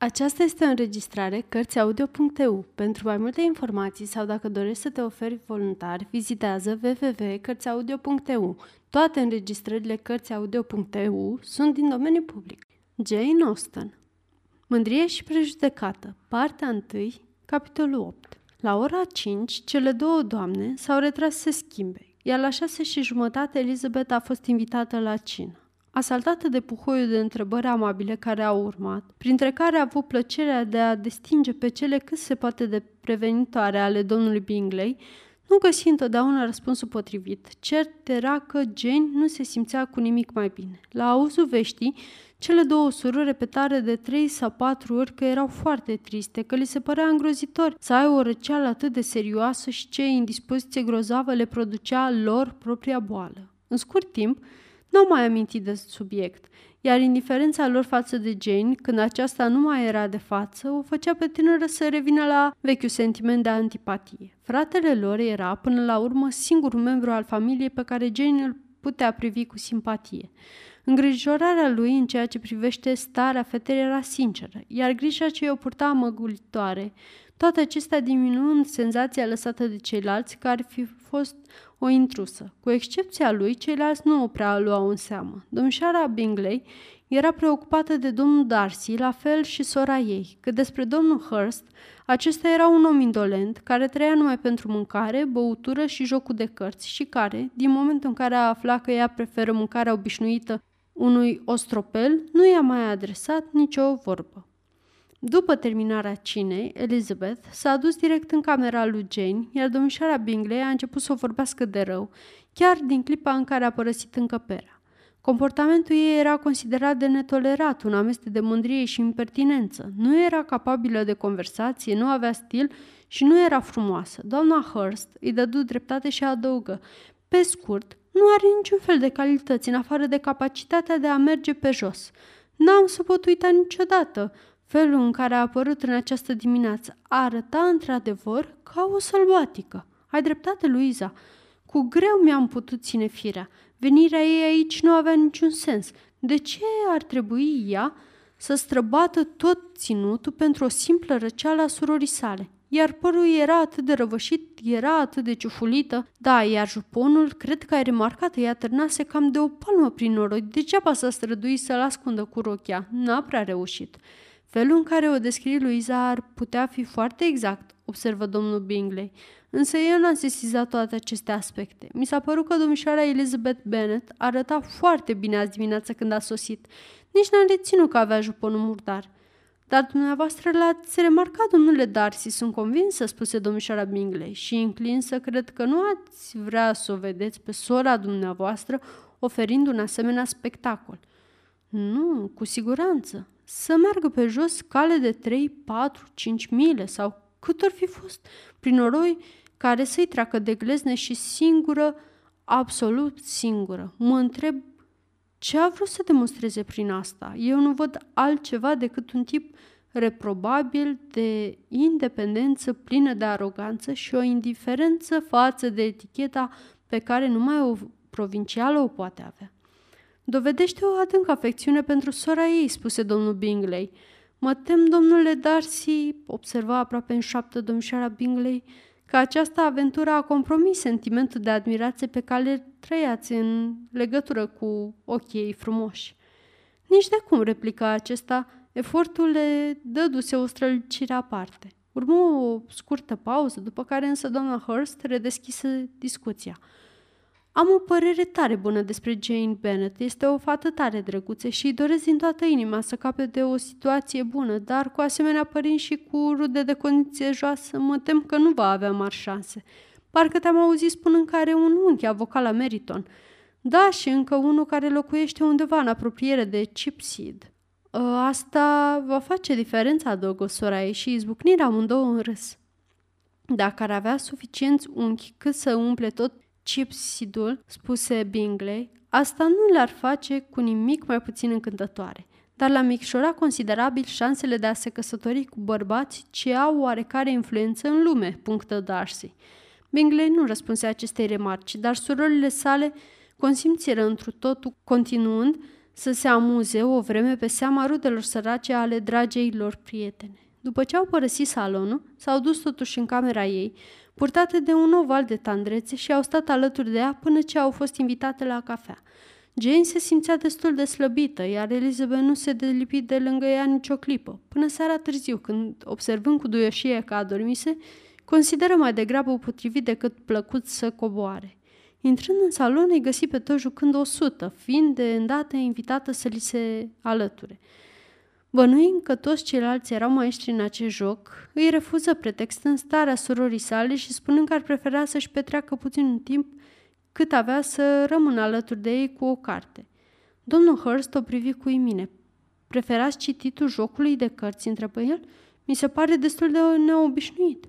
Aceasta este o înregistrare Cărțiaudio.eu. Pentru mai multe informații sau dacă dorești să te oferi voluntar, vizitează www.cărțiaudio.eu. Toate înregistrările Cărțiaudio.eu sunt din domeniu public. Jane Austen Mândrie și prejudecată Partea 1, capitolul 8 La ora 5, cele două doamne s-au retras să se schimbe, iar la șase și jumătate Elizabeth a fost invitată la cină. Asaltată de puhoiul de întrebări amabile care au urmat, printre care a avut plăcerea de a distinge pe cele cât se poate de prevenitoare ale domnului Bingley, nu găsi întotdeauna răspunsul potrivit. Cert era că Jane nu se simțea cu nimic mai bine. La auzul veștii, cele două surori repetare de trei sau patru ori că erau foarte triste, că li se părea îngrozitor să ai o răceală atât de serioasă și ce indispoziție grozavă le producea lor propria boală. În scurt timp, nu au mai amintit de subiect, iar indiferența lor față de Jane, când aceasta nu mai era de față, o făcea pe tânără să revină la vechiul sentiment de antipatie. Fratele lor era, până la urmă, singurul membru al familiei pe care Jane îl putea privi cu simpatie. Îngrijorarea lui în ceea ce privește starea fetei era sinceră, iar grija ce o purta măgulitoare, toate acestea diminuând senzația lăsată de ceilalți care fi fost o intrusă. Cu excepția lui, ceilalți nu o prea luau în seamă. Domnișoara Bingley era preocupată de domnul Darcy, la fel și sora ei, că despre domnul Hurst, acesta era un om indolent, care trăia numai pentru mâncare, băutură și jocul de cărți și care, din momentul în care a aflat că ea preferă mâncarea obișnuită unui ostropel, nu i-a mai adresat nicio vorbă. După terminarea cinei, Elizabeth s-a dus direct în camera lui Jane, iar domnișoara Bingley a început să o vorbească de rău, chiar din clipa în care a părăsit încăperea. Comportamentul ei era considerat de netolerat, un amestec de mândrie și impertinență. Nu era capabilă de conversație, nu avea stil și nu era frumoasă. Doamna Hurst îi dădu dreptate și adăugă. Pe scurt, nu are niciun fel de calități în afară de capacitatea de a merge pe jos. N-am să pot uita niciodată Felul în care a apărut în această dimineață arăta într-adevăr ca o sălbatică. Ai dreptate, Luiza. Cu greu mi-am putut ține firea. Venirea ei aici nu avea niciun sens. De ce ar trebui ea să străbată tot ținutul pentru o simplă răceală a surorii sale? Iar părul era atât de răvășit, era atât de ciufulită. Da, iar juponul, cred că ai remarcat, ea târnase cam de o palmă prin noroi. Degeaba s-a străduit să-l ascundă cu rochia. N-a prea reușit. Felul în care o descrie Luiza ar putea fi foarte exact, observă domnul Bingley, însă eu n-am sesizat toate aceste aspecte. Mi s-a părut că domnișoara Elizabeth Bennet arăta foarte bine azi dimineață când a sosit. Nici n-am reținut că avea juponul murdar. Dar dumneavoastră l-ați remarcat, domnule Darcy, sunt convinsă, spuse domnișoara Bingley, și înclin să cred că nu ați vrea să o vedeți pe sora dumneavoastră oferind un asemenea spectacol. Nu, cu siguranță, să meargă pe jos cale de 3, 4, 5 mile sau cât ar fi fost, prin noroi care să-i treacă de glezne și singură, absolut singură. Mă întreb ce a vrut să demonstreze prin asta. Eu nu văd altceva decât un tip reprobabil de independență plină de aroganță și o indiferență față de eticheta pe care numai o provincială o poate avea. Dovedește o adâncă afecțiune pentru sora ei, spuse domnul Bingley. Mă tem, domnule Darcy, observa aproape în șaptă domnișoara Bingley, că această aventură a compromis sentimentul de admirație pe care trăiați în legătură cu ochii ei frumoși. Nici de cum, replica acesta, efortul le dăduse o strălucire aparte. Urmă o scurtă pauză, după care însă doamna Hurst redeschise discuția – am o părere tare bună despre Jane Bennet. Este o fată tare drăguță și îi doresc din toată inima să cape de o situație bună, dar cu asemenea părinți și cu rude de condiție joasă, mă tem că nu va avea mari șanse. Parcă te-am auzit spunând că are un unchi avocat la Meriton. Da, și încă unul care locuiește undeva în apropiere de Chipseed. Ă, asta va face diferența, adăugă sora ei și izbucnirea amândouă în râs. Dacă ar avea suficienți unchi cât să umple tot Chipsidul, spuse Bingley, asta nu le-ar face cu nimic mai puțin încântătoare, dar l-a micșorat considerabil șansele de a se căsători cu bărbați ce au oarecare influență în lume, punctă Darcy. Bingley nu răspunse acestei remarci, dar surorile sale consimțiră întru totul, continuând să se amuze o vreme pe seama rudelor sărace ale dragei lor prietene. După ce au părăsit salonul, s-au dus totuși în camera ei, purtate de un oval de tandrețe și au stat alături de ea până ce au fost invitate la cafea. Jane se simțea destul de slăbită, iar Elizabeth nu se delipi de lângă ea nicio clipă, până seara târziu, când, observând cu duioșie că adormise, consideră mai degrabă potrivit decât plăcut să coboare. Intrând în salon, îi găsi pe toți jucând o sută, fiind de îndată invitată să li se alăture. Bănuind că toți ceilalți erau maestri în acest joc, îi refuză pretextând starea surorii sale și spunând că ar prefera să-și petreacă puțin timp cât avea să rămână alături de ei cu o carte. Domnul Hurst o privi cu imine. Preferați cititul jocului de cărți, întrebă el? Mi se pare destul de neobișnuit.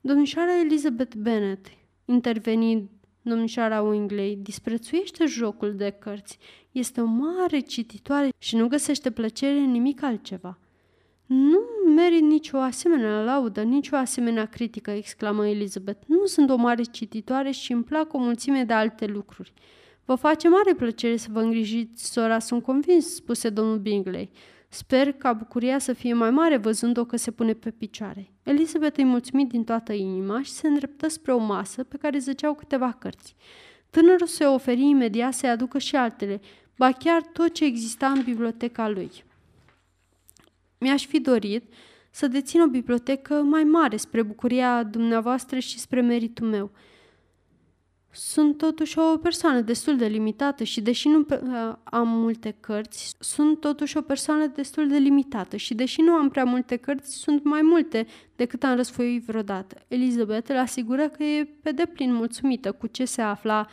Domnișoara Elizabeth Bennet, interveni domnișoara Wingley, disprețuiește jocul de cărți. Este o mare cititoare și nu găsește plăcere în nimic altceva. Nu merit nicio asemenea laudă, nicio asemenea critică, exclamă Elizabeth. Nu sunt o mare cititoare și îmi plac o mulțime de alte lucruri. Vă face mare plăcere să vă îngrijiți, sora, sunt convins, spuse domnul Bingley. Sper ca bucuria să fie mai mare văzând-o că se pune pe picioare. Elizabeth îi mulțumit din toată inima și se îndreptă spre o masă pe care zăceau câteva cărți. Tânărul se oferi imediat să-i aducă și altele, ba chiar tot ce exista în biblioteca lui. Mi-aș fi dorit să dețin o bibliotecă mai mare spre bucuria dumneavoastră și spre meritul meu. Sunt totuși o persoană destul de limitată și deși nu am multe cărți, sunt totuși o persoană destul de limitată și deși nu am prea multe cărți, sunt mai multe decât am răsfoit vreodată. Elizabeth îl asigură că e pe deplin mulțumită cu ce se afla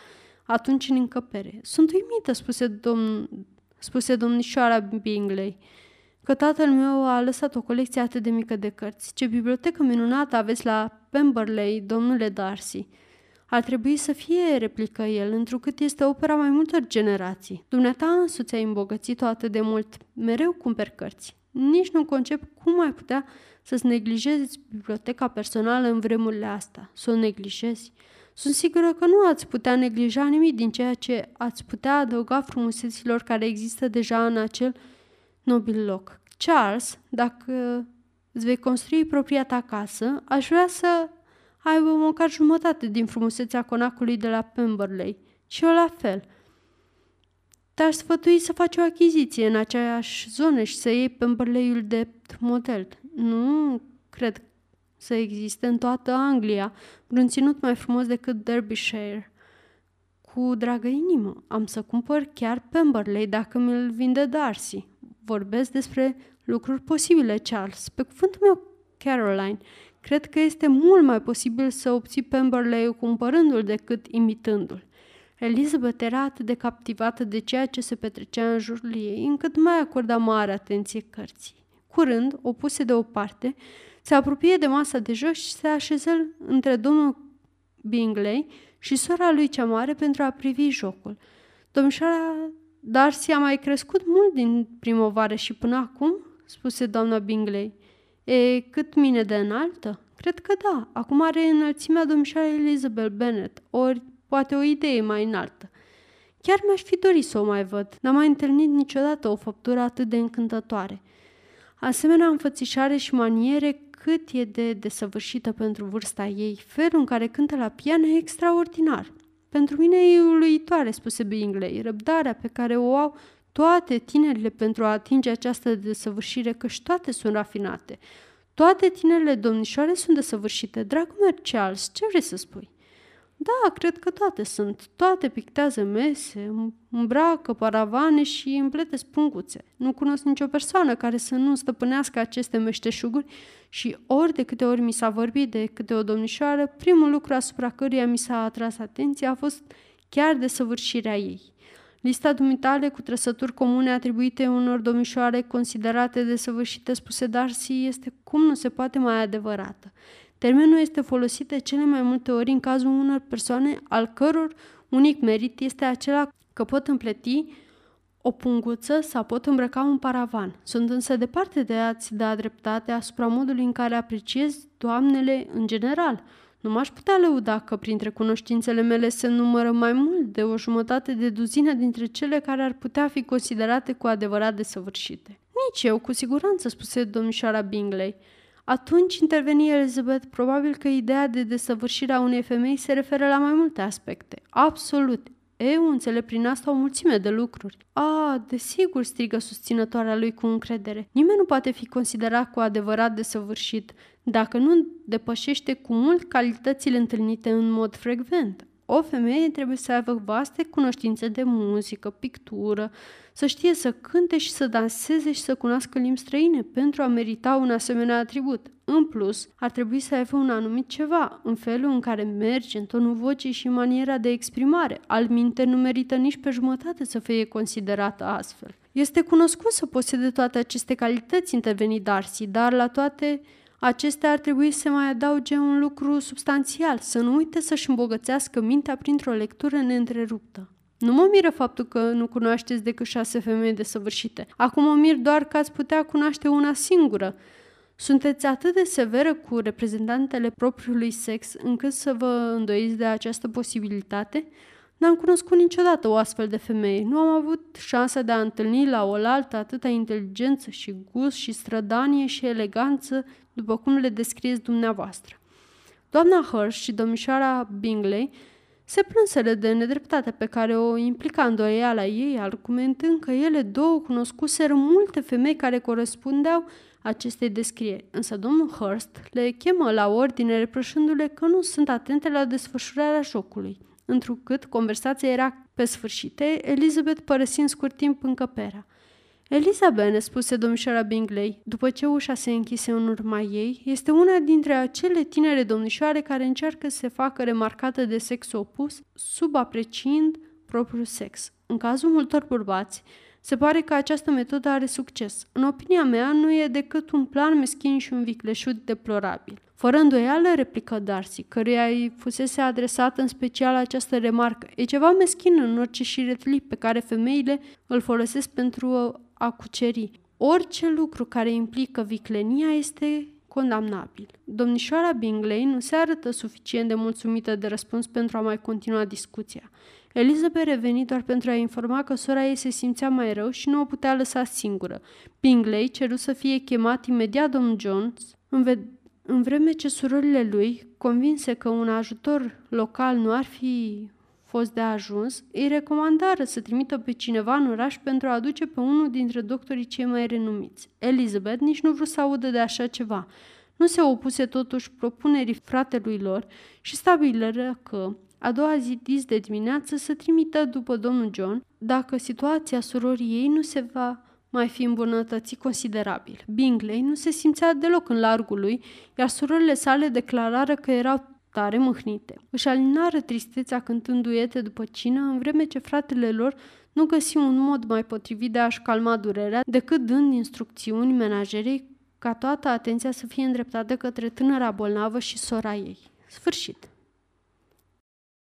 atunci în încăpere. Sunt uimită, spuse, domn, spuse domnișoara Bingley că tatăl meu a lăsat o colecție atât de mică de cărți. Ce bibliotecă minunată aveți la Pemberley, domnule Darcy. Ar trebui să fie, replică el, întrucât este opera mai multor generații. Dumneata însuți ai îmbogățit-o atât de mult. Mereu cumperi cărți. Nici nu concep cum ai putea să-ți neglijezi biblioteca personală în vremurile astea. Să o neglijezi. Sunt sigură că nu ați putea neglija nimic din ceea ce ați putea adăuga frumuseților care există deja în acel nobil loc. Charles, dacă îți vei construi propria ta casă, aș vrea să aibă măcar jumătate din frumusețea conacului de la Pemberley. Și eu la fel. Te-aș sfătui să faci o achiziție în aceeași zonă și să iei Pemberley-ul de model. Nu cred să existe în toată Anglia vreun ținut mai frumos decât Derbyshire. Cu dragă inimă, am să cumpăr chiar Pemberley dacă mi-l vinde Darcy. Vorbesc despre lucruri posibile, Charles. Pe cuvântul meu, Caroline, cred că este mult mai posibil să obții Pemberley cumpărându-l decât imitându-l. Elizabeth era atât de captivată de ceea ce se petrecea în jurul ei, încât mai acorda mare atenție cărții. Curând, o puse deoparte, se apropie de masa de jos și se așeză între domnul Bingley și sora lui cea mare pentru a privi jocul. Domnișoara Darcy a mai crescut mult din primăvară și până acum, spuse doamna Bingley. E cât mine de înaltă? Cred că da. Acum are înălțimea domnișoarei Elizabeth Bennet, ori poate o idee mai înaltă. Chiar mi-aș fi dorit să o mai văd. N-am mai întâlnit niciodată o făptură atât de încântătoare. Asemenea înfățișare și maniere cât e de desăvârșită pentru vârsta ei, felul în care cântă la pian e extraordinar. Pentru mine e uluitoare, spuse Bingley, răbdarea pe care o au toate tinerile pentru a atinge această desăvârșire, căci toate sunt rafinate. Toate tinerile domnișoare sunt desăvârșite. Dragul meu, Charles, ce vrei să spui? Da, cred că toate sunt. Toate pictează mese, îmbracă paravane și împlete spunguțe. Nu cunosc nicio persoană care să nu stăpânească aceste meșteșuguri și ori de câte ori mi s-a vorbit de câte o domnișoară, primul lucru asupra căruia mi s-a atras atenția a fost chiar de săvârșirea ei. Lista dumitale cu trăsături comune atribuite unor domnișoare considerate de săvârșite spuse Darcy este cum nu se poate mai adevărată. Termenul este folosit de cele mai multe ori în cazul unor persoane al căror unic merit este acela că pot împleti o punguță sau pot îmbrăca un paravan. Sunt însă departe de a-ți da dreptate asupra modului în care apreciez doamnele în general. Nu m-aș putea lăuda că printre cunoștințele mele se numără mai mult de o jumătate de duzină dintre cele care ar putea fi considerate cu adevărat desăvârșite. Nici eu, cu siguranță, spuse domnișoara Bingley. Atunci interveni Elizabeth, probabil că ideea de desăvârșire a unei femei se referă la mai multe aspecte. Absolut. Eu înțeleg prin asta o mulțime de lucruri. A, desigur, strigă susținătoarea lui cu încredere. Nimeni nu poate fi considerat cu adevărat desăvârșit dacă nu depășește cu mult calitățile întâlnite în mod frecvent. O femeie trebuie să aibă vaste cunoștințe de muzică, pictură, să știe să cânte și să danseze și să cunoască limbi străine pentru a merita un asemenea atribut. În plus, ar trebui să aibă un anumit ceva, în felul în care merge, în tonul vocii și maniera de exprimare. Al minte nu merită nici pe jumătate să fie considerată astfel. Este cunoscut să posede toate aceste calități, interveni Darcy, dar la toate acestea ar trebui să mai adauge un lucru substanțial, să nu uite să-și îmbogățească mintea printr-o lectură neîntreruptă. Nu mă miră faptul că nu cunoașteți decât șase femei desăvârșite. Acum mă mir doar că ați putea cunoaște una singură. Sunteți atât de severă cu reprezentantele propriului sex încât să vă îndoiți de această posibilitate? N-am cunoscut niciodată o astfel de femeie. Nu am avut șansa de a întâlni la oaltă atâta inteligență și gust și strădanie și eleganță după cum le descrieți dumneavoastră. Doamna Hirsch și domnișoara Bingley se plânseră de nedreptatea pe care o implica îndoiala ei, argumentând că ele două cunoscuseră multe femei care corespundeau acestei descrieri, însă domnul Hurst le chemă la ordine reproșându-le că nu sunt atente la desfășurarea jocului. Întrucât conversația era pe sfârșite, Elizabeth părăsind scurt timp încăperea. Elizabeth, spuse domnișoara Bingley, după ce ușa se închise în urma ei, este una dintre acele tinere domnișoare care încearcă să se facă remarcată de sex opus, subapreciind propriul sex. În cazul multor bărbați, se pare că această metodă are succes. În opinia mea, nu e decât un plan meschin și un vicleșut deplorabil. Fără îndoială, replică Darcy, căruia îi fusese adresată în special această remarcă. E ceva meschin în orice șiretlic pe care femeile îl folosesc pentru a cuceri. Orice lucru care implică viclenia este condamnabil. Domnișoara Bingley nu se arătă suficient de mulțumită de răspuns pentru a mai continua discuția. Elizabeth reveni doar pentru a informa că sora ei se simțea mai rău și nu o putea lăsa singură. Bingley ceru să fie chemat imediat domn Jones, în, ve- în vreme ce surorile lui, convinse că un ajutor local nu ar fi fost de ajuns, îi recomandară să trimită pe cineva în oraș pentru a aduce pe unul dintre doctorii cei mai renumiți. Elizabeth nici nu vrut să audă de așa ceva. Nu se opuse totuși propunerii fratelui lor și stabilă că, a doua zi dis de dimineață, să trimită după domnul John, dacă situația surorii ei nu se va mai fi îmbunătățit considerabil. Bingley nu se simțea deloc în largul lui, iar surorile sale declarară că erau tare mâhnite. Își alinară tristețea cântând duete după cină, în vreme ce fratele lor nu găsi un mod mai potrivit de a-și calma durerea decât dând instrucțiuni menajerei ca toată atenția să fie îndreptată către tânăra bolnavă și sora ei. Sfârșit.